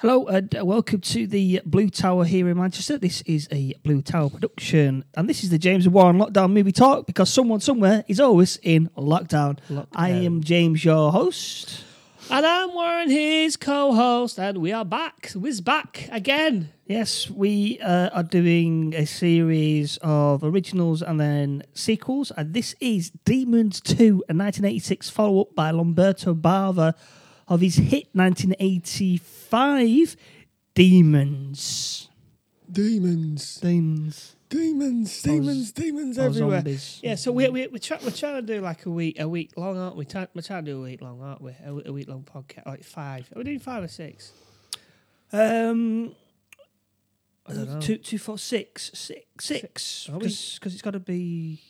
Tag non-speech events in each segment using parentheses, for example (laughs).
Hello and welcome to the Blue Tower here in Manchester. This is a Blue Tower production, and this is the James Warren Lockdown Movie Talk because someone somewhere is always in lockdown. I am James, your host. And I'm Warren, his co-host, and we are back. We're back again. Yes, we uh, are doing a series of originals and then sequels, and this is Demons 2, a 1986 follow up by Lamberto Bava of his hit 1985 Demons. Demons, Demons. demons, demons, demons everywhere. zombies. Yeah, so we, we, we're, try, we're trying to do like a week a week long, aren't we? Try, we're trying to do a week long, aren't we? A, a week long podcast, like five. Are we doing five or six? Um, I don't know. two, two, four, six, six, six. Because it's got to be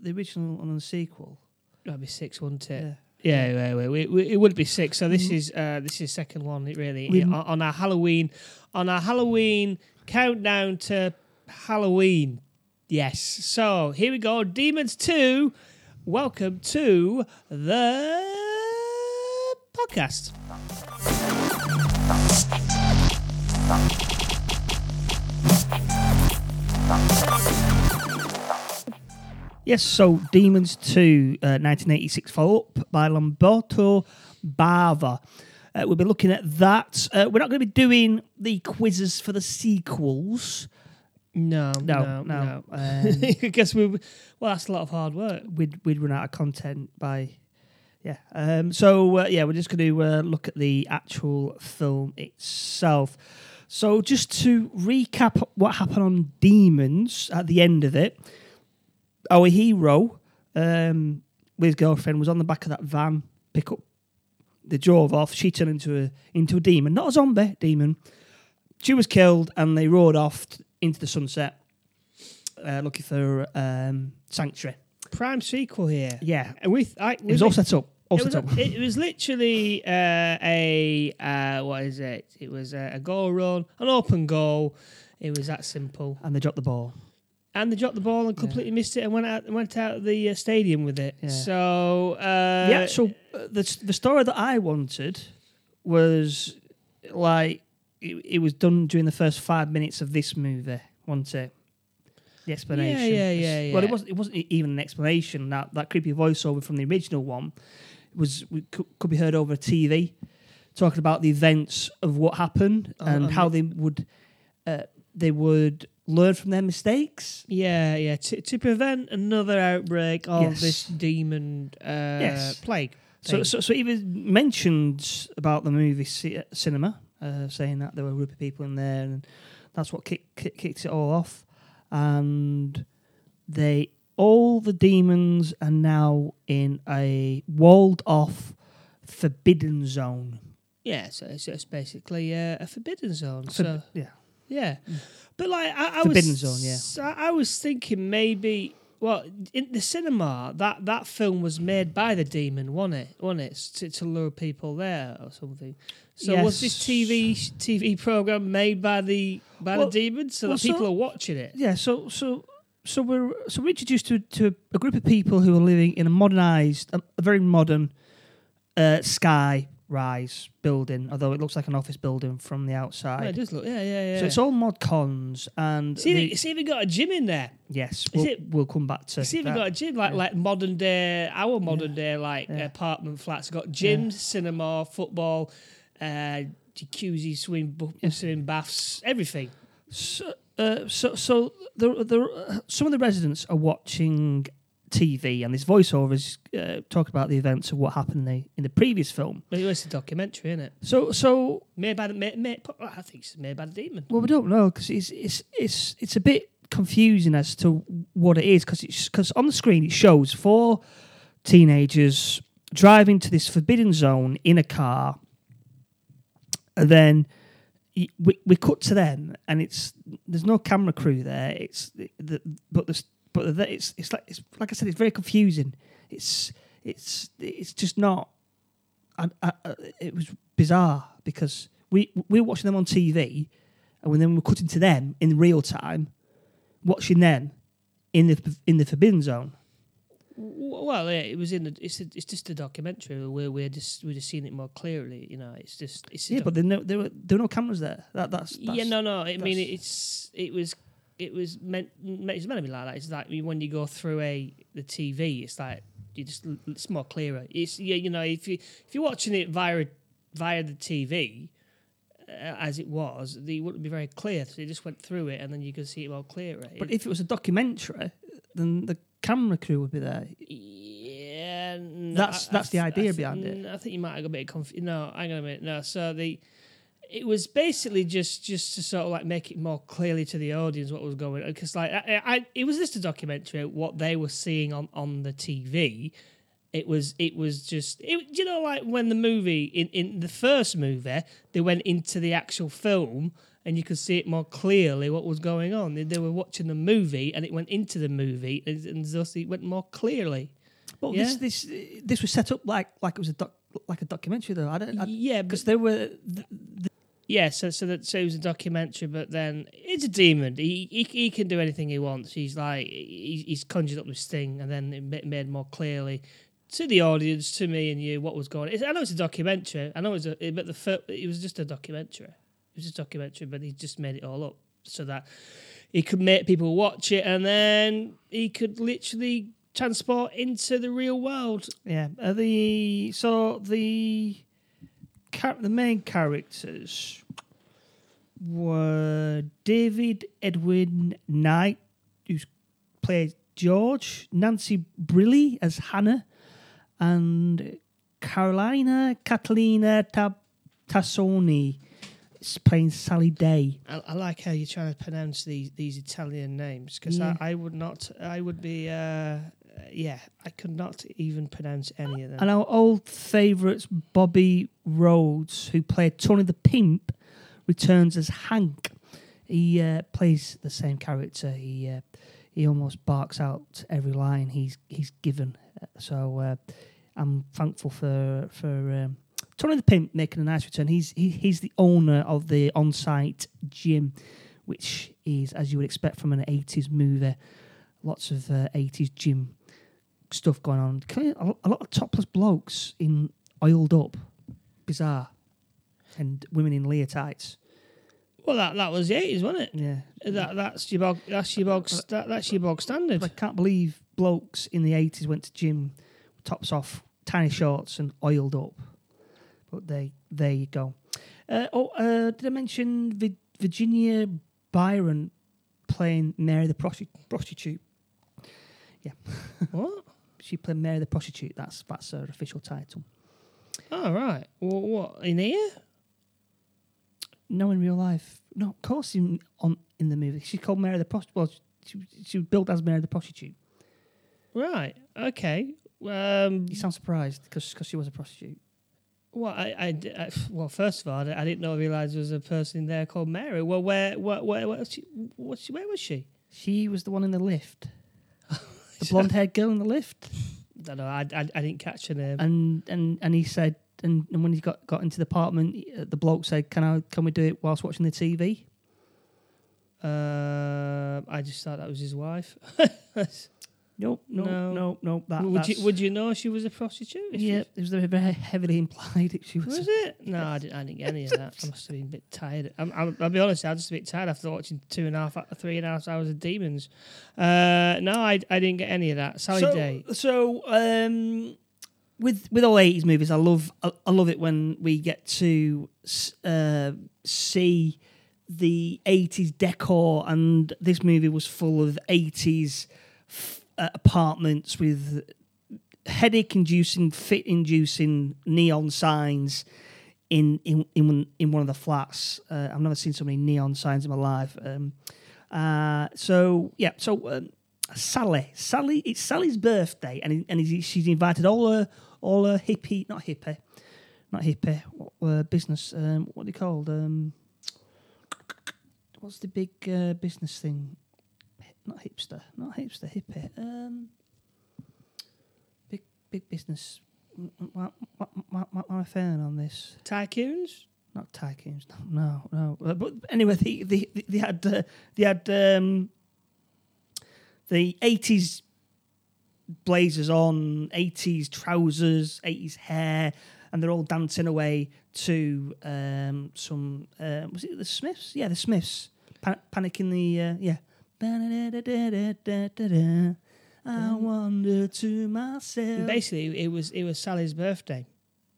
the original and the sequel. That'd be six, wouldn't it? Yeah. Yeah, yeah, yeah, it would be six. So this is uh, this is second one. It really We- on, on our Halloween, on our Halloween countdown to Halloween. Yes. So here we go. Demons two. Welcome to the podcast. Yes, so Demons 2, uh, 1986 follow up by Lamberto Bava. Uh, we'll be looking at that. Uh, we're not going to be doing the quizzes for the sequels. No, No, no, no. no. (laughs) Um, I guess we. Well, that's a lot of hard work. we'd, we'd run out of content by. Yeah. Um, so, uh, yeah, we're just going to uh, look at the actual film itself. So, just to recap what happened on Demons at the end of it, our hero um, with his girlfriend was on the back of that van pickup. They drove off. She turned into a into a demon, not a zombie demon. She was killed, and they rode off t- into the sunset, uh, looking for um, sanctuary. Prime sequel here. Yeah, And we, I, it was all set up. All it set was, up. it was literally uh, a uh, what is it? It was a, a goal run, an open goal. It was that simple. and they dropped the ball. And they dropped the ball and completely missed it and went out went out of the uh, stadium with it. Yeah. So uh, the actual uh, the the story that I wanted was like it, it was done during the first five minutes of this movie, wasn't it? The explanation. Yeah, yeah, yeah, Well, it wasn't. It wasn't even an explanation. That that creepy voiceover from the original one was could, could be heard over TV, talking about the events of what happened Oh, and and how they would uh, they would learn from their mistakes. yeah, yeah, to, to prevent another outbreak of Yes. this demon uh, Yes. plague. So, thing. so, so he was mentioned about the movie ci- cinema, uh, saying that there were a group of people in there, and that's what kick, kick, kicked it all off. And they, all the demons are now in a walled off, forbidden zone. yeah, so it's, it's basically uh, a forbidden zone. Forb- so yeah, Yeah, but like I, I Forbidden was, zone, yeah. I, I was thinking maybe. Well, in the cinema, that, that film was made by the demon, wasn't it? Wasn't it to, to lure people there or something? So was this TV TV program made by the by Well- the demon so well, that people so- are watching it? yeah. So, so, so we're so we're introduced to to a group of people who are living in a modernized, a, a very modern uh, sky rise building, although it looks like an office building from the outside. it does look, yeah, yeah, yeah. So it's all mod cons, and see, the- it's even got a gym in there. yes, is we'll, it- we'll come back to It's even that. got a gym like yeah. like modern day, our modern day like Yeah. apartment flats. Got gyms, cinema, football, uh, jacuzzi, swim, bu- swimming baths, everything. So, uh, so, so the, the, uh, some of the residents are watching TV, and this voiceover is uh, talking about the events of what happened in the, in the previous film. But it was a documentary, isn't it? So, so Made by the made, made, I think it's made by the demon. well, we don't know because it's it's it's it's a bit confusing as to what it is because it's because on the screen it shows four teenagers driving to this forbidden zone in a car, and then we, we cut to them and it's there's no camera crew there. It's the but there's but it's it's like it's like I said, it's very confusing. It's it's it's just not. I, I, I- it was bizarre because we we were watching them on TV, and when then we're cutting to them in real time, watching them in the in the forbidden zone. Well, yeah, it was in. The, it's a, it's just a documentary where we're just we're just seeing it more clearly. You know, it's just it's Yeah, doc- but there, no, there were there were no cameras there. That that's, that's yeah, no, no. I mean, it's it was it was meant it's meant to be like that. It's like when you go through a the TV, it's like you just it's more clearer. It's yeah, you know, if you if you're watching it via via the TV. Uh, as it was, the, it wouldn't be very clear. So you just went through it, and then you could see it more clearer. But if it was a documentary, then the camera crew would be there. Yeah, no, That's- I- I that's the idea I behind it. I think you might have got a bit confused. No, hang on a minute. No, so the it was basically just just to sort of like make it more clearly to the audience what was going on because like I, I, it was just a documentary what they were seeing on on the TV. It was it was just it, you know like when the movie in in the first movie they went into the actual film and you could see it more clearly what was going on. They, they were watching the movie and it went into the movie and, and thus it went more clearly. But Yeah. this this this was set up like like it was a doc, like a documentary though. I don't yeah, because there were yeah. So so that so it was a documentary, but then it's a demon. He he, he can do anything he wants. He's like he, he's conjured up this thing, and then it made more clearly to the audience, to me and you, what was going. on. I know it's a documentary. I know it's a but the it was just a documentary. It was a documentary, but he just made it all up so that he could make people watch it, and then he could literally transport into the real world. yeah uh, the so the char- the main characters were David Edwin Knight, who plays George, Nancy Brilli as Hannah, and Carolina Catalina Tab- Tassoni is playing Sally Day. I, I like how you're trying to pronounce these these Italian names because Yeah. I, I would not. I would be. Uh, yeah, I could not even pronounce any of them. And our old favourites, Bobby Rhodes, who played Tony the Pimp, returns as Hank. He uh, plays the same character. He uh, he almost barks out every line he's he's given. Uh, So uh, I'm thankful for for um, Tony the Pimp making a nice return. He's he, he's the owner of the on-site gym, which is as you would expect from an 80s movie. Lots of uh, 80s gym stuff going on. A lot of topless blokes in oiled up, bizarre, and women in leotards. well, that that was the eighties, wasn't it? Yeah, That that's your bog. That's your bog. That, that's your bog standard. I can't believe blokes in the eighties went to gym, tops off, tiny shorts, and oiled up. But they there you go. Uh, oh, uh, did I mention Vi- Virginia Byron playing Mary the prosti- prostitute? Yeah. (laughs) What? She played Mary the prostitute. That's that's her official title. Oh right. Well, what in here? No, in real life. No, of course, in on in the movie, she's called Mary the prostitute. Well, she, she was billed as Mary the prostitute. Right. Okay. Um. You sound surprised because she was a prostitute. Well, I, I I- well, first of all, I didn't know realize there was a person in there called Mary. Well, where, where, where, where, was she, what, she, where was she? She was the one in the lift, (laughs) the blonde haired girl in the lift. I don't know. I, I, I didn't catch her name. And and and he said, and, and when he got got into the apartment, uh, the bloke said, "Can I can we do it whilst watching the TV?" Uh, I just thought that was his wife. (laughs) Nope, no, No. no, no. That, would you Would you know she was a prostitute? Yeah, it was very, heavily implied. that She was. Was it? No, I didn't, I didn't get any of that. I must have been a bit tired. I'm, I'm, I'll be honest, I was just a bit tired after watching two and a half, three and a half hours of Demons. Uh, no, I, I didn't get any of that. Sally so, Day. So, um, with with all eighties movies, I love I, I love it when we get to uh, see the eighties decor, and this movie was full of eighties f- uh, apartments with headache-inducing, fit-inducing neon signs. In, in in one- in one of the flats, uh, I've never seen so many neon signs in my life. Um, uh, so yeah, so um, Sally. Sally. It's Sally's birthday, and and he's, she's invited all her all her hippie, not hippie, not hippie, what, uh, business. Um, what are they called? Um, what's the big uh, business thing? Not hipster, not hipster, hippie. Um, big big business. What, what, what, what am I failing on this? Tycoons? not tycoons. No, no. no. Uh, but anyway, they they, they had uh, they had um, the eighties blazers on, 80s trousers, 80s hair, and they're all dancing away to um, some, uh, was it the Smiths? Yeah, the Smiths. Pa- Panic in the, uh, yeah. I wonder to myself. Basically, it was it was Sally's birthday.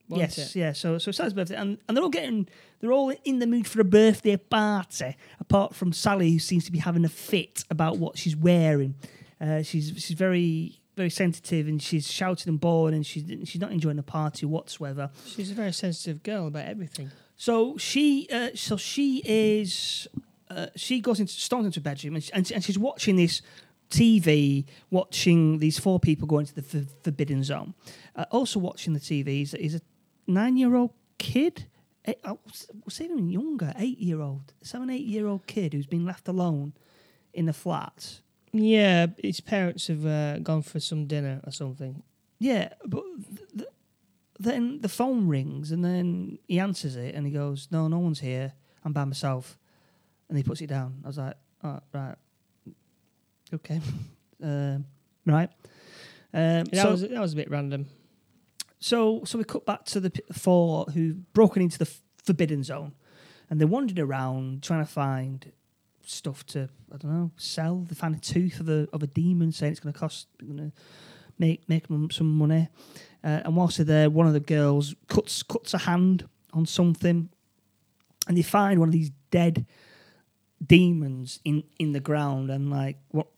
Yes, it? yeah. So, so Sally's birthday, and, and they're all getting, they're all in the mood for a birthday party. Apart from Sally, who seems to be having a fit about what she's wearing. Uh, she's she's very very sensitive, and she's shouting and bawling, and she's she's not enjoying the party whatsoever. She's a very sensitive girl about everything. So she, uh, so she is, uh, she goes into storms into her bedroom, and, she, and, she- and she's watching this TV, watching these four people go into the f- forbidden zone. Uh, also watching the TV is, is a nine-year-old kid. eh, I was, was even younger, eight-year-old, seven, eight-year-old kid who's been left alone in the flat. Yeah, his parents have uh, gone for some dinner or something. Yeah, but th- th- then the phone rings and then he answers it and he goes, "No, no one's here. I'm by myself." And he puts it down. I was like, "Oh, right, okay, (laughs) um, right." Um, That so, was that was a bit random. so, so we cut back to the four who've broken into the f- forbidden zone, and they're wandering around trying to find stuff to I don't know sell. They find a tooth of a of a demon, saying it's going to cost, going to make make them some money. Uh, and whilst they're there, one of the girls cuts cuts a hand on something, and they find one of these dead demons in in the ground, and like what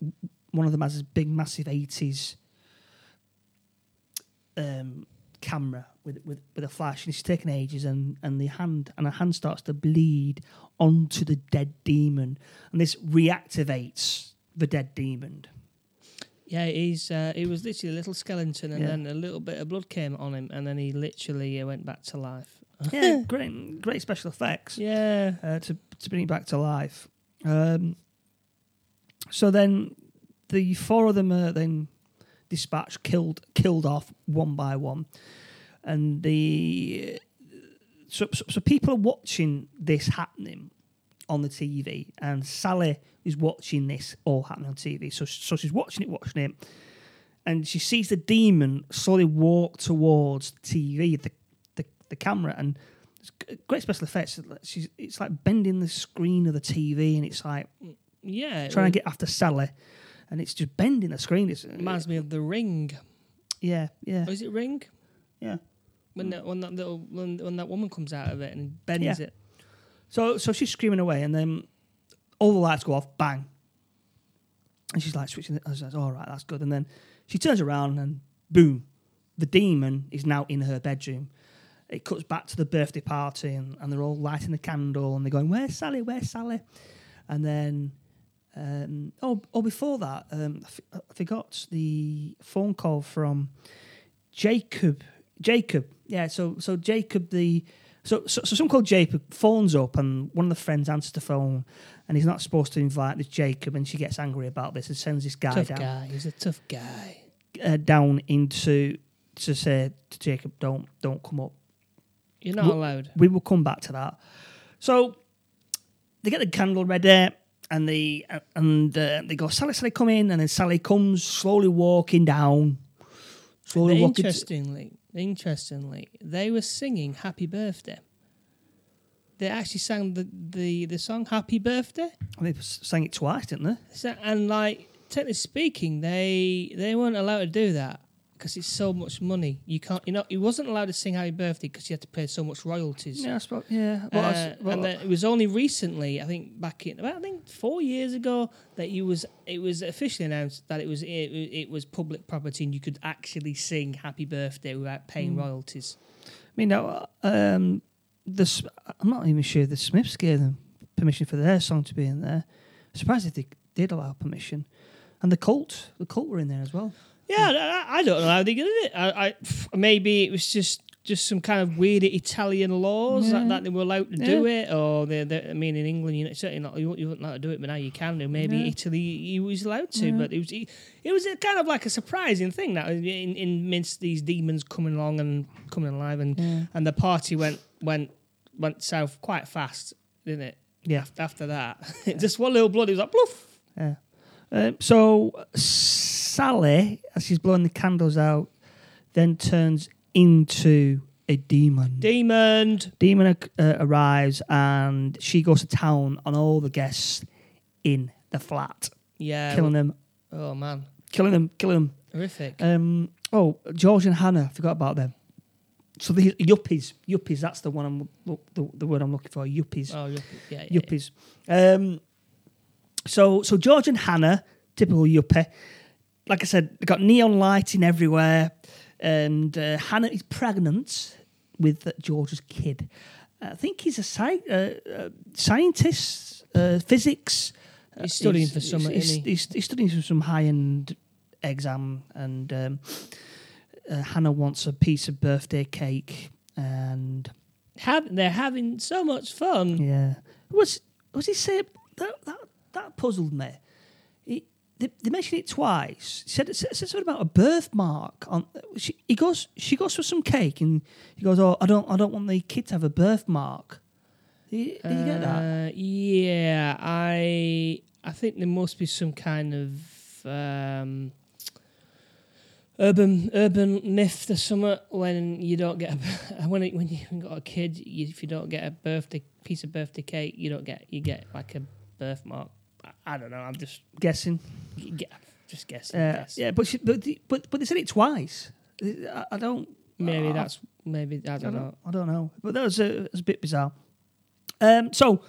one of them has this big, massive eighties um, camera with, with with a flash, and it's taken ages, and and the hand and a hand starts to bleed onto the dead demon, and this reactivates the dead demon. Yeah, he's uh, he was literally a little skeleton, and Yeah. then a little bit of blood came on him, and then he literally uh, went back to life. Yeah, (laughs) great, great special effects. Yeah, uh, to to bring it back to life. Um, so then the four of them are then dispatched, killed, killed off one by one, and the so, so, so people are watching this happening on the TV, and Sally is watching this all happening on TV. So so she's watching it, watching it, and she sees the demon slowly walk towards the TV, the the, the camera, and great special effects. She's it's like bending the screen of the TV, and it's like yeah. it trying to get after Sally, and it's just bending the screen. It's reminds me of the Ring. yeah, yeah, Oh, is it Ring? yeah. When that when that little when, when that woman comes out of it and bends Yeah. it. So so she's screaming away, and then all the lights go off, bang, and she's like switching. It. I like, all right, that's good. And then she turns around, and boom, the demon is now in her bedroom. It cuts back to the birthday party, and, and they're all lighting the candle, and they're going, "Where's Sally? Where's Sally?" And then, um, oh, oh, before that, um, I, f- I forgot the phone call from Jacob. Jacob, yeah. So so Jacob the so, so, so someone called Jacob phones up and one of the friends answers the phone and he's not supposed to invite this Jacob and she gets angry about this and sends this guy Tough down guy. He's a tough guy. uh, down into to say to Jacob don't don't come up. You're not Well- allowed. We will come back to that. So they get the candle ready and they and uh, they go Sally Sally come in and then Sally comes slowly walking down. Slowly walking. to- Interestingly, interestingly, they were singing "Happy Birthday." They actually sang the the, the song "Happy Birthday," they sang it twice, didn't they? So- and like technically speaking, they they weren't allowed to do that because it's so much money. You can't, you know, he wasn't allowed to sing "Happy Birthday" because you had to pay so much royalties. Yeah, I suppose, yeah. Well, Uh, that's- well, and then it was only recently, I think, back in about I think four years ago, that you was it was officially announced that it was it, it was public property and you could actually sing "Happy Birthday" without paying royalties. I mean, no, um, the I'm not even sure the Smiths gave them permission for their song to be in there. I'm surprised if they did allow permission. And the cult, the cult were in there as well. Yeah, I, I don't know how they did it. I, I maybe it was just just some kind of weird Italian laws Yeah. that, that they were allowed to do it, or they, they, I mean, in England, you know, certainly not you, you weren't allowed to do it, but now you can do. Maybe Yeah. Italy, you was allowed to, but it was it, was a kind of like a surprising thing that in, in midst these demons coming along and coming alive, and Yeah. and the party went went went south quite fast, didn't it? Yeah. After that, (laughs) just one little blood, it was like, poof. Yeah. Um, so Sally, as she's blowing the candles out, then turns into a demon. Demon. demon uh, arrives and she goes to town on all the guests in the flat, Yeah. killing them, Oh man, killing them, killing them. horrific. Um, oh, George and Hannah, I forgot about them. So the yuppies, yuppies. That's the one I'm look, the, the word I'm looking for. Yuppies, oh, yuppie. yeah, yeah, yuppies. Um, so so George and Hannah, typical yuppie. Like I said, they've got neon lighting everywhere, and uh, Hannah is pregnant with uh, George's kid. I think he's a sci- uh, uh, scientist, uh, physics. Uh, He's studying for something, He's, he's, he's studying for some high end exam, and um, uh, Hannah wants a piece of birthday cake, and Have, they're having so much fun. yeah, was was he say that that that puzzled me. He, they, they mentioned it twice. He said said something about a birthmark on. She, he goes, she goes for some cake, and he goes, "Oh, I don't, I don't want the kid to have a birthmark." Do you, you get that? Uh, yeah, I I think there must be some kind of um, urban urban myth or something when you don't get a, (laughs) when it, when you got a kid, you, if you don't get a birthday piece of birthday cake, you don't get you get like a birthmark. I, don't know. I'm just Guessing. g- just guessing. Uh, guess. yeah, but, she, but the- but but they said it twice. I, I don't. Maybe I- that's maybe I I don't know. don't, I don't know, but that was a, was a bit bizarre. Um, so,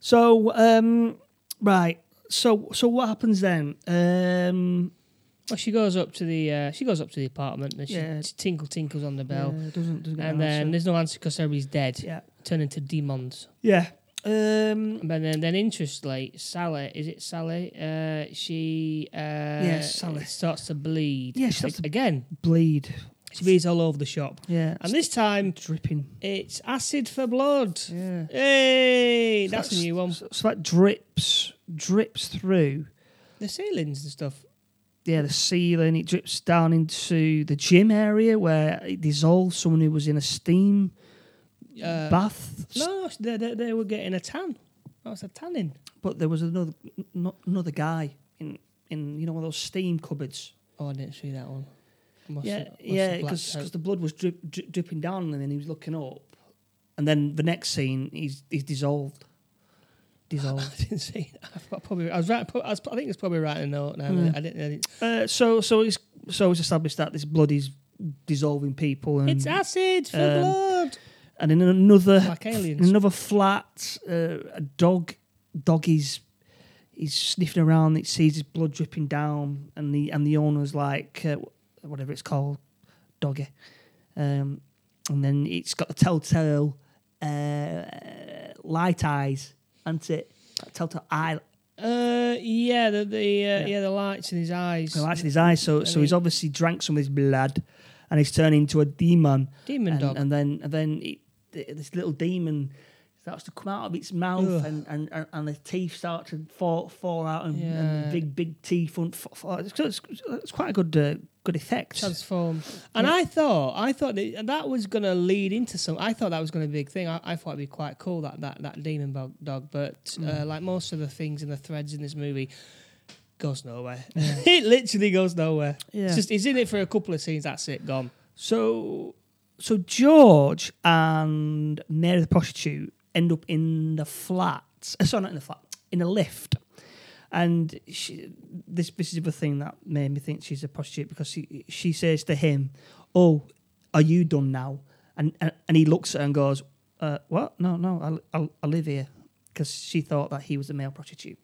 so um, right. So, so what happens then? Um, Well, she goes up to the uh, she goes up to the apartment and she Yeah. tinkle tinkles on the bell, yeah, doesn't, doesn't and an then there's no answer because everybody's dead, yeah, turn into demons. yeah. Um, But then, then interestingly, Sally is it Sally? Uh, she uh, Yes, Sally. starts to bleed. Yeah, she starts to- again. bleed. She bleeds all over the shop, Yeah, and this time dripping. it's acid for blood. Yeah, Hey, that's a new one. So, so that drips, drips through. The ceilings and stuff. Yeah, the ceiling. It drips down into the gym area where it dissolves someone who was in a steam Uh, bath. no, they, they, they were getting a tan. That was a tanning. But there was another another guy in in you know one of those steam cupboards. Oh, I didn't see that one. Must yeah, have- yeah, because the blood was drip, drip, dripping down, and then he was looking up, and then the next scene he's he's dissolved, (laughs) dissolved. I didn't see. It. I probably. I was right. I, was, I think it's probably writing a note now. Hmm. I didn't. I didn't uh, so so it's so it's established that this blood is dissolving people, and it's acid for um, blood. And in another Like in another flat, uh, a dog dog is he's sniffing around. It sees his blood dripping down, and the and the owner's like uh, whatever it's called, doggy, um, and then it's got the telltale uh, light eyes, and it telltale eye Uh, yeah, the the uh, Yeah. yeah. the lights in his eyes. the lights in his eyes. So so he's obviously drank some of his blood, and he's turned into a demon. Demon and, dog. and then and then it, this little demon starts to come out of its mouth, and, and, and, and the teeth start to fall fall out, and, and Yeah. big big teeth. And f- f- it's, it's, it's quite a good uh, good effect. transform. And Yeah. I thought, I thought that, that was going to lead into some. I thought that was going to be a big thing. I, I thought it'd be quite cool that that that demon dog. But Mm. uh, like most of the things in the threads in this movie, goes nowhere. (laughs) it literally goes nowhere. Yeah. It's just he's in it for a couple of scenes. That's it. Gone. So so George and Mary the prostitute end up in the flat. Uh, sorry, not in the flat, in a lift. And she, this this is the thing that made me think she's a prostitute because she she says to him, "Oh, are you done now?" And and, and he looks at her and goes, uh, "What? No, no, I'll, I'll, I'll live here," because she thought that he was a male prostitute.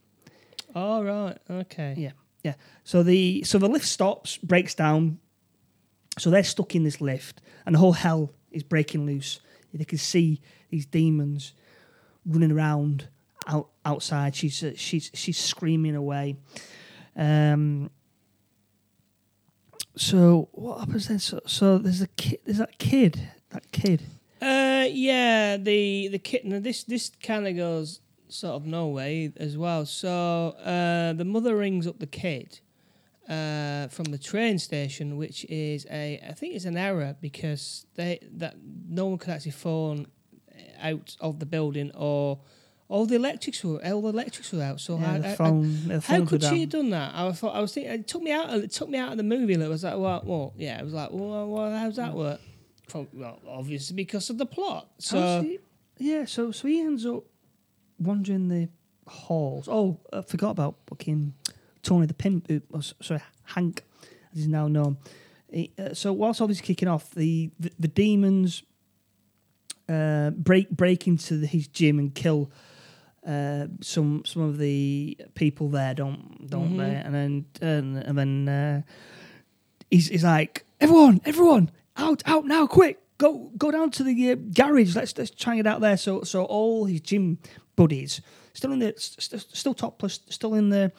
All right. Okay. Yeah, yeah. So the so the lift stops, breaks down. So they're stuck in this lift, and the whole hell is breaking loose. They can see these demons running around out outside. She's uh, she's she's screaming away. Um. So what happens then? So, so there's a kid. There's that kid. That kid. Uh, yeah, the the kitten. This this kind of goes sort of no way as well. So uh, the mother rings up the kid uh, from the train station, which is a I think it's an error because they that no one could actually phone out of the building or all the electrics were all the electrics were out. So Yeah, I, I- I- phone, the how could she have done that? I thought I was thinking it took me out. It took me out of the movie. It was like, well, well, yeah. It was like, well, well how's that work? Well, obviously because of the plot. So he- yeah, so so he ends up wandering the halls. Oh, I forgot about fucking Tony the Pimp. Who, oh, sorry, Hank, as he's now known. He, uh, so whilst all this is kicking off, the the, the demons uh, break break into the, his gym and kill uh, some some of the people there. Don't don't Mhm. they? And then and, and then uh, he's he's like everyone everyone out out now quick go go down to the uh, garage let's let's try it out there so so all his gym buddies still in the st- st- still topless still in the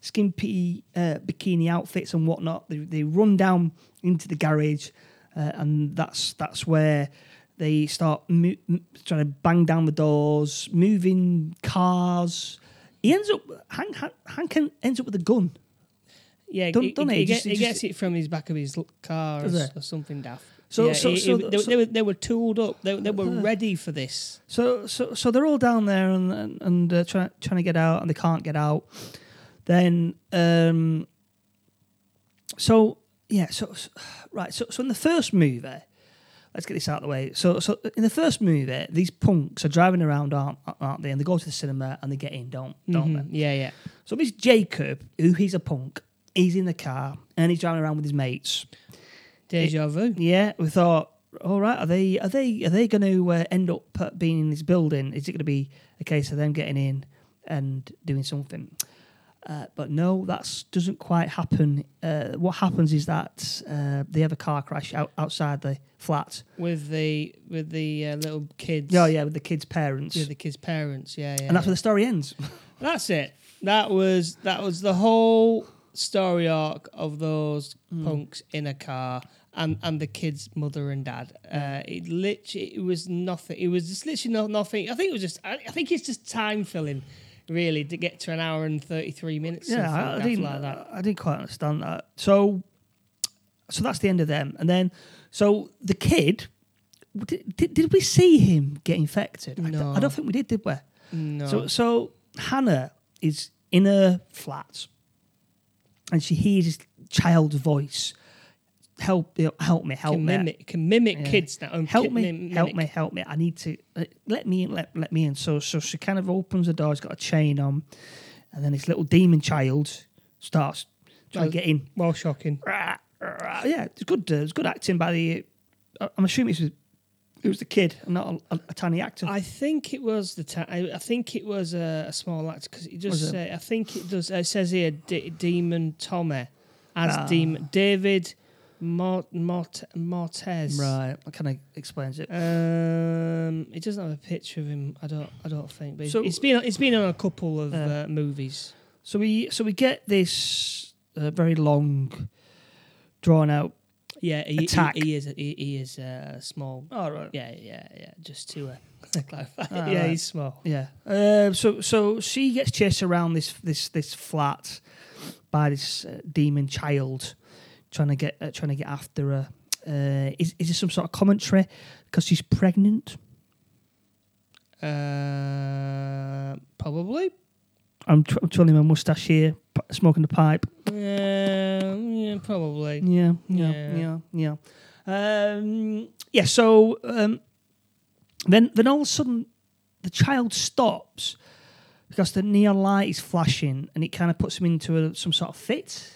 skimpy uh, bikini outfits and whatnot they, they run down into the garage uh, and that's that's where they start mo- trying to bang down the doors moving cars he ends up Hank, Hank, Hank ends up with a gun yeah, Don't- he, don't he, he, Just- get- he gets it from his back of his car or, Does s- it? or something daft. So- yeah, so- so he- they, so- they were they were tooled up. They, they were ready for this. So so so they're all down there and and, and uh, trying trying to get out and they can't get out. Then um so yeah so, so right so so in the first movie let's get this out of the way. So so in the first movie these punks are driving around aren't aren't they and they go to the cinema and they get in don't don't Mhm. they? Yeah, yeah. So this Jacob who he's a punk he's in the car and he's driving around with his mates. Deja vu. Yeah, we thought, all right, are they are they are they going to uh, end up being in this building? Is it going to be a case of them getting in and doing something? Uh, but no, that doesn't quite happen. Uh, what happens is that uh, they have a car crash out, outside the flat. with the with the uh, little kids. Oh yeah, with the kids' parents, Yeah, the kids' parents. Yeah, yeah. and that's yeah. where the story ends. (laughs) That's it. That was that was the whole story arc of those Hmm. punks in a car and and the kids' mother and dad. Uh, it literally it was nothing. It was just literally no, nothing. I think it was just. I, I think it's just time filling, really, to get to an hour and thirty three minutes. yeah, I, I didn't, like that. I didn't quite understand that. So, so that's the end of them, and then so the kid. Did, did, did we see him get infected? No. I don't think we did, did we? No, So, so Hannah is in her flat, and she hears this child's voice. Help! Help me! Help can me! mimic can mimic Yeah. kids now. Help me! mim- Help me! Help me! I need to uh, let me in. Let, let me in. So, so she kind of opens the door. She's got a chain on, and then this little demon child starts trying to get in. Well, shocking. Rah, rah. Yeah, it's good. Uh, it's good acting by the. Uh, I'm assuming it was, it was the kid, and not a, a tiny actor. I think it was the time. I, I think it was a, a small actor because it just say. I think it does. It says here, D- Demon Tommy as Ah. Demon David Mort, Mort, Mortez. right, that kind of explains it. Um, it doesn't have a picture of him. I don't. I don't think. But So- it's been. It's been on a couple of Uh, uh, movies. So we so we get this uh, very long, drawn out. Yeah, he, Attack. He, he is. He, he is uh, small. Oh right. Yeah, yeah, yeah. Just to uh, (laughs) clarify. Ah, yeah, right. he's small. Yeah. Uh, so so she gets chased around this this this flat by this uh, demon child, trying to get uh, trying to get after her. Uh, is is this some sort of commentary because she's pregnant? Uh, probably. I'm, tr- I'm twirling my mustache here, p- smoking the pipe. Um, yeah, probably. Yeah, yeah, Yeah. yeah, yeah. Um, yeah. So um, then, then all of a sudden, the child stops because the neon light is flashing, and it kind of puts him into a, some sort of fit.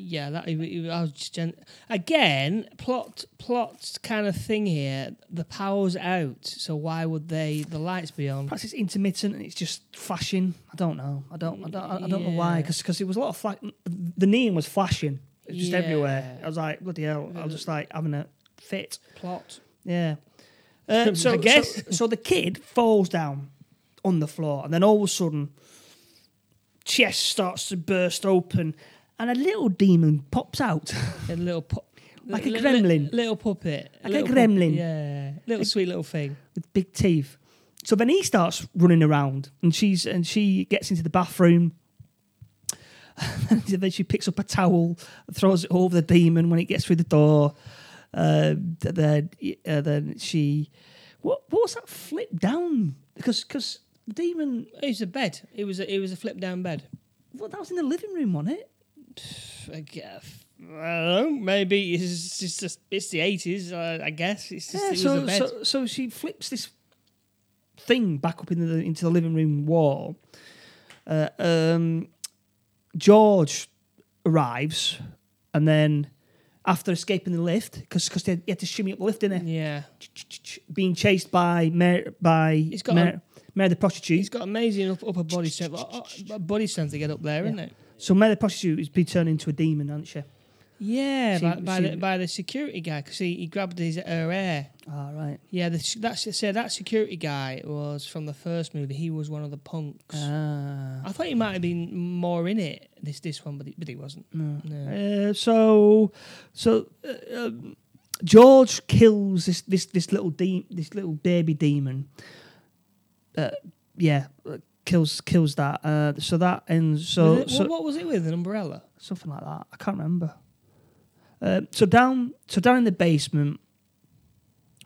Yeah, that I was just gen- again plot plot kind of thing here. The power's out, so why would they the lights be on? Perhaps it's intermittent and it's just flashing. I don't know. I don't. I don't, I don't know why. Yeah. Because it was a lot of flash. The neon was flashing. Was just everywhere. I was like, bloody hell! I was just like having a fit. Plot. Yeah. Uh, (laughs) so, I guess. so, so the kid falls down on the floor, and then all of a sudden, chest starts to burst open, and a little demon pops out. (laughs) A little pu- Like a li- li- gremlin. little puppet, Like a little pup- gremlin. yeah, little sweet little thing. with big teeth. So then he starts running around, and she's and she gets into the bathroom. and (laughs) then she picks up a towel, throws it over the demon when it gets through the door. Uh, then uh, then she, what what was that flip down? Because because The demon. It was a bed. It was a, it was a flip down bed. Well, that was in the living room, wasn't it? I guess. I don't know. Maybe it's just, just it's the eighties. Uh, I guess it's just Yeah, it was so, a so so she flips this thing back up into the into the living room wall. Uh, um, George arrives, and then after escaping the lift, because because he had to shimmy up the lift, didn't he? yeah, Being chased by Mary, by He's got Mary, Mary the prostitute. he's got amazing up, upper body strength, uh, uh, body strength to get up there, not it? So Mary the prostitute has been turned into a demon, hasn't she? Yeah, She- by, by she- the by the security guy because he, he grabbed his her hair. Ah, right. Yeah, the, that's say that security guy was from the first movie. He was one of the punks. Ah. I thought he might have been more in it this this one, but he, but he wasn't. No. No. Uh, so, so uh, um, George kills this this this little de- this little baby demon. Uh, yeah, kills kills that. Uh, so that ends. So, it- so what, was it with an umbrella? something like that. I can't remember. Uh, so down so down in the basement,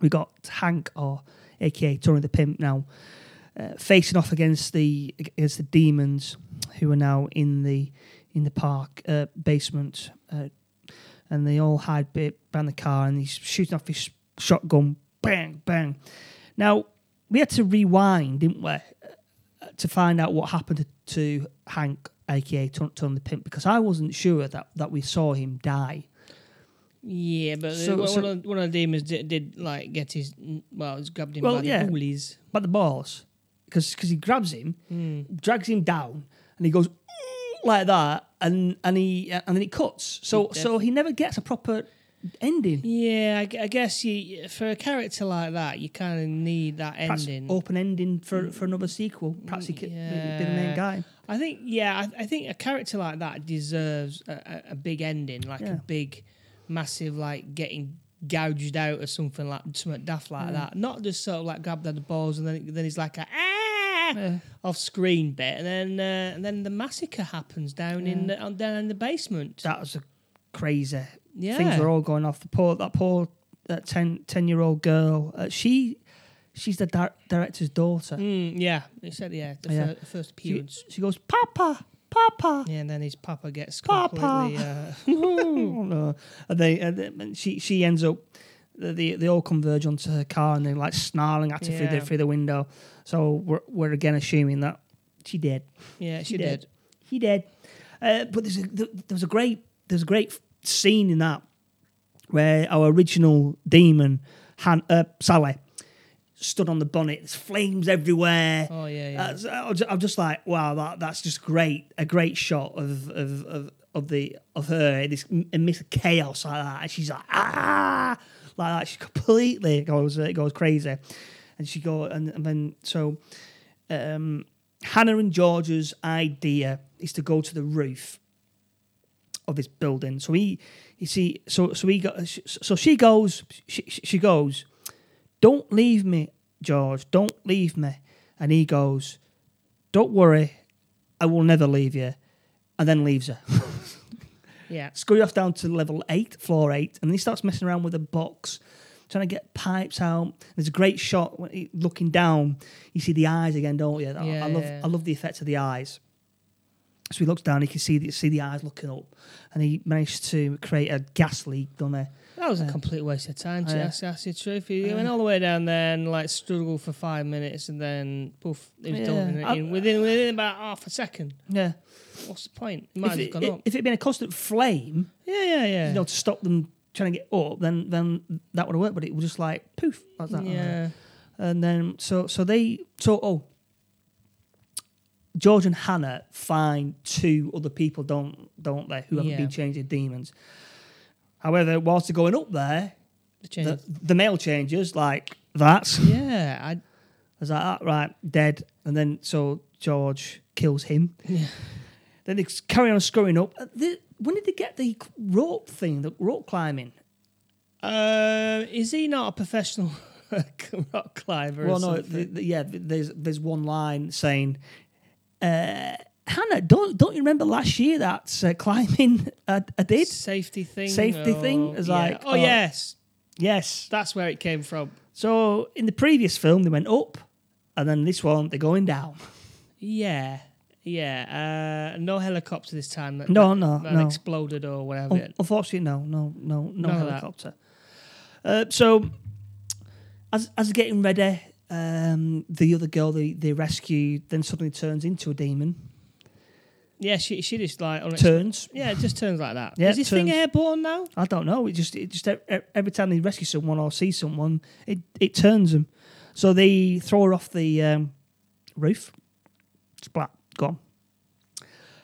we got Hank or AKA Tony the Pimp now, uh, facing off against the against the demons who are now in the in the park uh, basement, uh, and they all hide behind the car, and he's shooting off his shotgun, bang bang. Now we had to rewind, didn't we, to find out what happened to, Hank, aka Tony Tony the Pimp, because I wasn't sure that that we saw him die. Yeah, but So- one, so- of, one of the demons did, did like get his well, he's grabbed him Well, by the yeah. goalies. But the balls, because he grabs him, Hmm. drags him down, and he goes like that, and and he and then it cuts. So He so he never gets a proper ending. Yeah, I, I guess you for a character like that, you kind of need that Perhaps ending. open ending for, for another sequel. Perhaps he could be the main guy. I think, yeah, I, I think a character like that deserves a, a, big ending, like Yeah. a big, massive, like getting gouged out or something like something daft like that. Not just sort of like grabbed at the balls and then then he's like a ah Yeah. off screen bit, and then uh, and then the massacre happens down in the, down in the basement. That was a crazy. Yeah. Things were all going off. The poor that poor uh, 10, 10 year old girl. Uh, she she's the dir- director's daughter. Mm, yeah, he said yeah, the Yeah. fir- first She, appearance. she goes, Papa, Papa. Yeah, and then his papa gets Papa. completely. Uh, (laughs) (laughs) oh no! And they and she she ends up. They, they all converge onto her car and they're like snarling at her through the through the window. So we're we're again assuming that she did. yeah, she, She did. did. He did. Uh, but there's a, there was a great there's a great scene in that where our original demon, Han, uh, Sally, stood on the bonnet. There's flames everywhere. Oh yeah, yeah. Uh, so I was- I'm just like, wow, that that's just great. A great shot of of of, of the of her in this in midst chaos like that, and she's like, ah, like that. She completely goes uh, goes crazy, and she go and, and then so, um, Hannah and George's idea is to go to the roof of this building. So he, you see, so so he got so she goes, she she goes, don't leave me, George, don't leave me, and he goes, don't worry, I will never leave you, and then leaves her. (laughs) yeah. Scurry off down to level eight, floor eight, and he starts messing around with a box, trying to get pipes out. There's a great shot when he, looking down. You see the eyes again, don't you? I- Yeah, I love, yeah. I love the effects of the eyes. So he looks down, he can see the, see the eyes looking up, and he managed to create a gas leak, done there. That was a uh, complete waste of time. To yeah. ask, ask the truth, he went all the way down there and like struggled for five minutes, and then poof, it was Yeah. done in, in- within within about half a second. Yeah. What's the point? It might If have it, gone up. if it had been a constant flame, Yeah, yeah, yeah. you know, to stop them trying to get up, then then that would have worked. But it was just like poof, like that. yeah. And then so so they so oh George and Hannah find two other people, don't don't they, who haven't Yeah. been changed demons. However, whilst they're going up there, The the, male changes like that. yeah, I, I was like, ah, right, dead. And then so George kills him. Yeah. Then they carry on screwing up. Uh, when did they get the rope thing, the rope climbing? uh, is he not a professional (laughs) rock climber? Well, or no, the, the, yeah. There's there's one line saying, uh, "Hannah, don't don't you remember last year that uh, climbing (laughs) I, I did? safety thing. Safety thing is yeah. like, oh, oh, yes, Yes. that's where it came from. So in the previous film, they went up, and then this one they're going down. Yeah, yeah. Uh, no helicopter this time. That, No, that, no, that no. exploded or whatever. Un- unfortunately, no, no, no, no None helicopter. Uh, so, as as getting ready, um, the other girl they, they rescued then suddenly turns into a demon. yeah, she she just like Turns. Yeah, it just turns like that. Yeah, Is this thing airborne now? I don't know. It just it just every time they rescue someone or see someone, it it turns them. So they throw her off the um, roof. Splat, gone.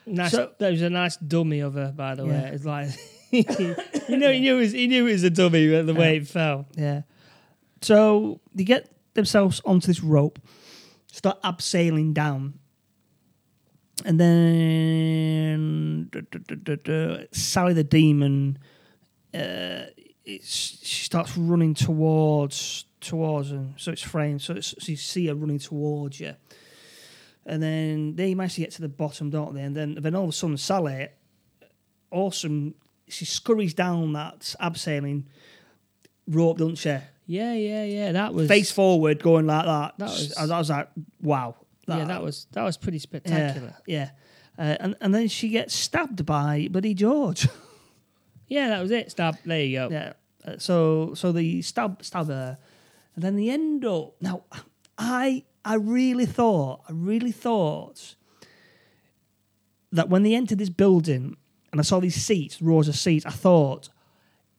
Nice. So- that was a nice dummy of her, by the way. Yeah. It's like (laughs) you know, he knew it was, he knew it was a dummy the way it fell. Yeah. So they get themselves onto this rope, start abseiling down. And then duh, duh, duh, Sally the demon, uh, she starts running towards towards them. So it's framed. So, it's, so you see her running towards you. And then they manage to get to the bottom, don't they? And then, then all of a sudden, Sally, awesome, she scurries down that abseiling rope, doesn't she? Yeah, yeah, yeah. That was face forward, going like that. That was- I, was like, wow. yeah, that was that was pretty spectacular. Yeah, yeah. Uh, and and then she gets stabbed by Buddy George. (laughs) Yeah, that was it. Stab. There you go. yeah. Uh, so so they stab stab her, and then they end up. Now, I I really thought I really thought that when they entered this building and I saw these seats, rows of seats, I thought,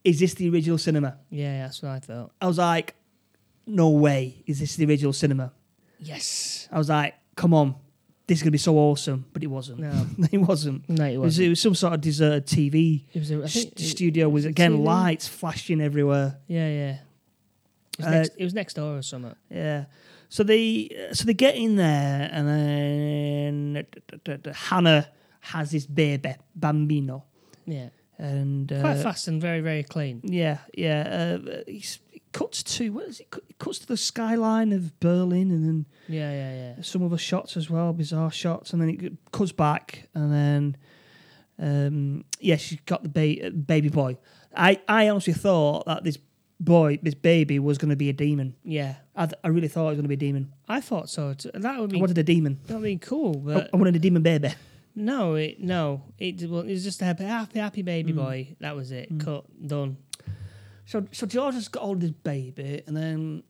is this the original cinema? Yeah, that's what I thought. I was like, no way, is this the original cinema? Yes. I was like, come on, this is gonna be so awesome, but it wasn't. No. (laughs) it wasn't. No, it It was, it was some sort of deserted TV It was. A, st- it- studio. Was it again TV? lights flashing everywhere. Yeah, yeah. It was, Uh, next, it was next door or something. Yeah. So they so they get in there, and then Hannah has this baby Bambino, Yeah. And uh, Quite fast and very, very clean. Yeah, yeah. Uh, it cuts to what is it? It cuts to the skyline of Berlin, and then Yeah, yeah, yeah. some other shots as well, bizarre shots, and then it cuts back, and then um, yeah, she's got the ba- baby boy. I, I honestly thought that this boy, this baby, was going to be a demon. Yeah. I, th- I really thought it was going to be a demon. I thought so. too. That would be. I wanted a demon. that would be cool, I, but I wanted a demon baby. No, it no, it it was just a happy, happy, happy Mm. baby boy. That was it. Cut, done. So, so George has got hold of this baby, and then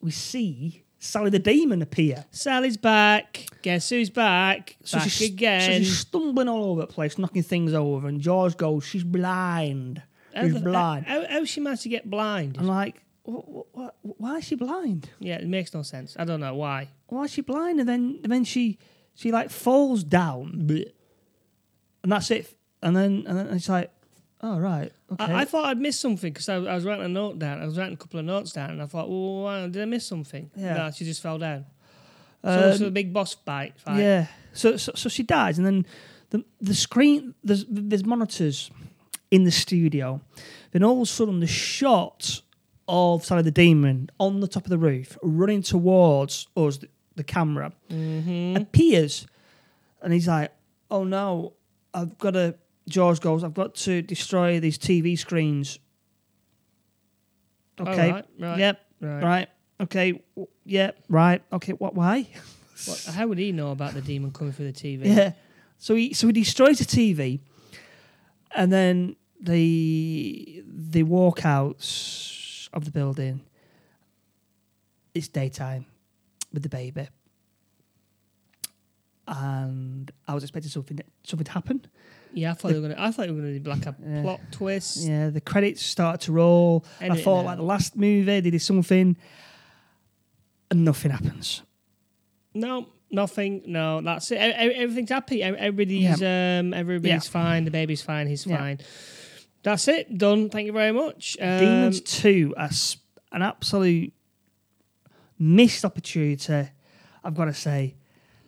we see Sally the demon appear. Sally's back. Guess who's back? So back she's, again. So she's stumbling all over the place, knocking things over, and George goes, "She's blind. how, She's the- blind." How, how she managed to get blind? I'm like, "Wh- wh- wh- "Why is she blind? Yeah, it makes no sense. I don't know why. Why is she blind?" And then, and then she, she like falls down, and that's it. And then, and then it's like, "Oh right, okay." I, I thought I'd missed something because I, I was writing a note down. I was writing a couple of notes down, and I thought, well, why, did I miss something? Yeah. No, she just fell down. So, Um, so the big boss fight. fight. Yeah. So, so so she dies, and then the the screen there's there's monitors in the studio. Then all of a sudden, the shot of Sally the Demon on the top of the roof, running towards us, the, the camera, Mm-hmm. appears, and he's like, "Oh no, I've got to." George goes, "I've got to destroy these TV screens." Okay. right, right, Yep. Right. Right. Okay. Yep. Right. Okay. What? Why? What, how would he know about the demon coming through the TV? (laughs) Yeah. So he so he destroys the TV, and then they they walk out of the building. It's daytime with the baby, and I was expecting something something to happen. Yeah, I thought they were gonna. I thought they were gonna do like a Yeah. plot twist. Yeah, the credits start to roll. I Edit it thought like the last movie they did something, and nothing happens. No, nothing. No, that's it. Everything's happy. Everybody's um, everybody's fine. The baby's fine. He's Yeah. fine. That's it. Done. Thank you very much. Um, Demons Two, a an absolute missed opportunity. I've got to say.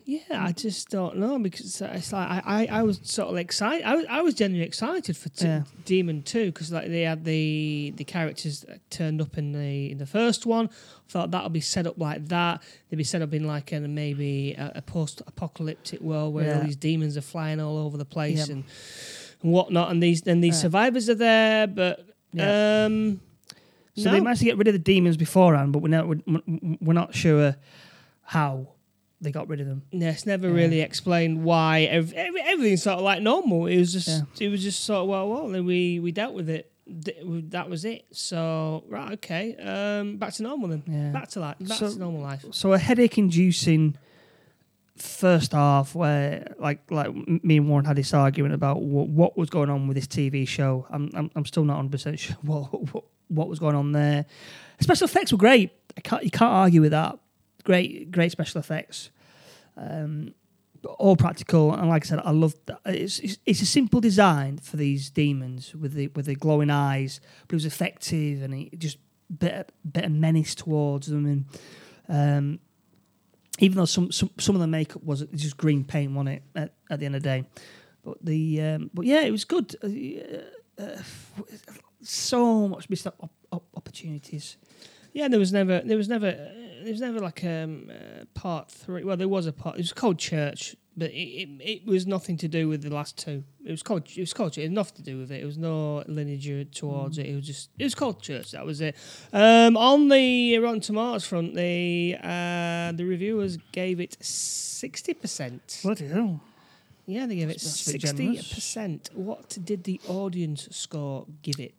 Yeah, I just don't know because it's like I, I, I was sort of excited. I was, I was genuinely excited for t- Yeah. Demon Two because like they had the the characters that turned up in the in the first one. Thought that'll be set up like that. They'd be set up in like a maybe a, a post apocalyptic world where all these demons are flying all over the place and and whatnot. And these and these Yeah. survivors are there, but Yeah. um, So no. they managed to get rid of the demons beforehand, but we're not we're, we're not sure how they got rid of them. Yeah, it's never Yeah. really explained why ev- ev- everything's sort of like normal. It was just Yeah. it was just sort of well, well, then we we dealt with it. That was it. So right, okay, um, back to normal then. Yeah. Back to life. Back So- to normal life. So a headache-inducing first half where like like me and Warren had this argument about what, what was going on with this TV show. I'm I'm, I'm still not 100 percent sure (laughs) what, what what was going on there. Special effects were great. Can't you can't argue with that. Great great special effects. Um, all practical and like I said, I love that. It's, it's it's a simple design for these demons with the with the glowing eyes, but it was effective and it just bit bit of menace towards them and. Um, even though some, some some of the makeup was just green paint on it at, at the end of the day, but the um, but yeah, it was good. Uh, uh, so much missed op- op- opportunities. Yeah, there was never there was never uh, there was never like um uh, part three. Well, there was a part. It was called Church, but it, it, it was nothing to do with the last two. It was called it was called Church. It had nothing to do with it. It was no lineage towards it. It was just it was called Church. That was it. Um, on the Rotten Tomatoes front, the uh, the reviewers gave it sixty percent. Bloody hell! Yeah, they gave it sixty percent. What did the audience score give it?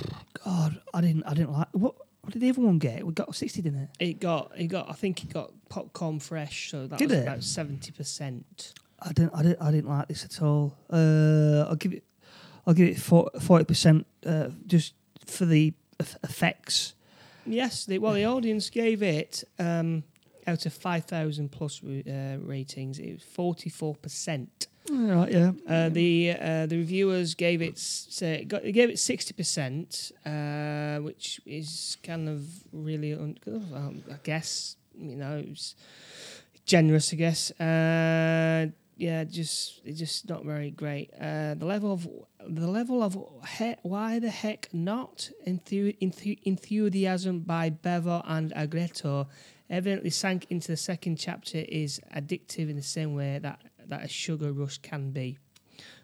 (sighs) God, I didn't I didn't like what. What did the other one get? We got sixty, didn't it? It got it got I think it got popcorn fresh, so that Did was it? about seventy percent. I didn't I didn't I didn't like this at all. Uh, I'll give it I'll give it forty percent uh, just for the effects. Yes, the, well the audience gave it um, out of five thousand plus uh, ratings, it was forty four percent. Right, yeah. Uh, the uh, the reviewers gave it say, got, they gave it sixty percent, uh, which is kind of really un- I guess you know it was generous I guess. Uh, yeah, just it's just not very great. Uh, the level of the level of he- why the heck not enthu- enthu- enthusiasm by Bava and Argento evidently sank into the second chapter is addictive in the same way that that a sugar rush can be.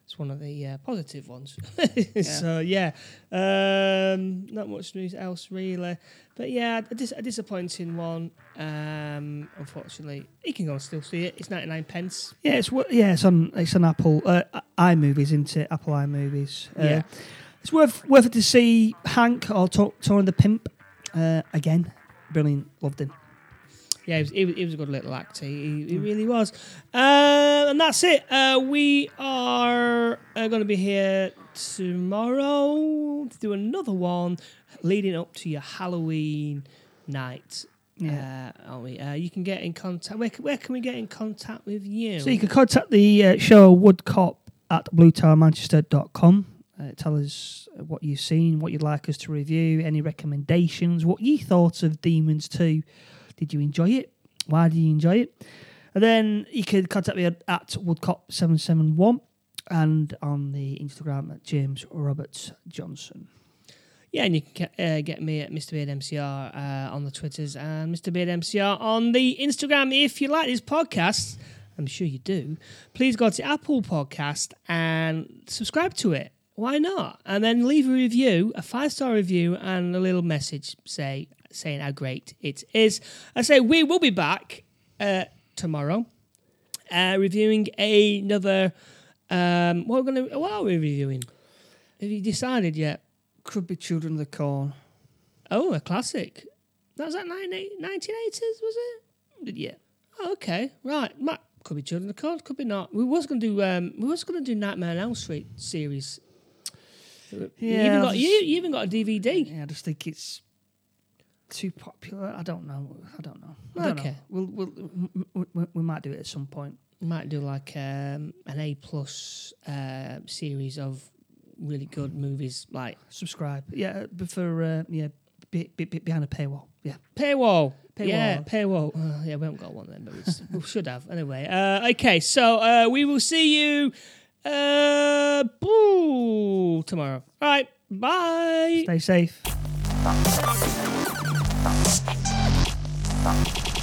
It's one of the uh, positive ones. (laughs) so yeah, um, not much news else really, but yeah, a, dis- a disappointing one. Um, unfortunately, you can go and still see it. It's ninety nine pence. Yeah, it's yeah, it's on it's on Apple uh, iMovies, isn't it? Apple iMovies. Uh, Yeah. it's worth worth it to see Hank or to- Tony the Pimp uh, again. Brilliant, loved him. Yeah, he was, he was, he was a good little actor. He, he really was. Uh, and that's it. Uh, we are uh, going to be here tomorrow to do another one leading up to your Halloween night. Yeah. Uh, aren't we? Uh, you can get in contact. Where, can- where can we get in contact with you? So you can contact the uh, show Woodcop at bluetowermanchester.com. Uh, tell us what you've seen, what you'd like us to review, any recommendations, what you thought of Demons 2. Did you enjoy it? Why did you enjoy it? And then you can contact me at, at Woodcop771 and on the Instagram at James Roberts Johnson. Yeah, and you can uh, get me at Mr. Beard MCR uh, on the Twitters and Mr. Beard MCR on the Instagram. If you like this podcast, I'm sure you do, please go to Apple Podcast and subscribe to it. Why not? And then leave a review, a five star review, and a little message say saying how great it is. I say we will be back uh, tomorrow, uh, reviewing another. Um, what are we gonna? What are we reviewing? Have you decided yet? Could be Children of the Corn. Oh, a classic. That was that 1980s, was it? Yeah. Oh, okay, right. Might, could be Children of the Corn, could be not. We was going to do. Um, we was going to do Nightmare on Elm Street series. you even got you, you even got a DVD. Yeah, I just think it's too popular. I don't know. I don't know. I don't Okay. know. We'll, we'll, we, we, might do it at some point. We might do like um, an A plus uh, series of really good movies, like Subscribe. Yeah, for uh, yeah, be, be, be behind a paywall. Yeah. Paywall. Paywall. Yeah, paywall. Uh, yeah, we haven't got one then, but we, we should have. Anyway, uh, okay, so uh, we will see you uh, boo, tomorrow. All right, bye. Stay safe. Thank you.